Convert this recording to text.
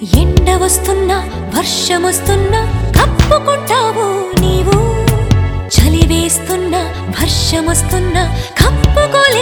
ఎండ వస్తున్నా వర్షమొస్తున్నా కప్పుకుంటావు నీవు. చలి వేస్తున్నా వర్షమొస్తున్నా కప్పుకోలేదు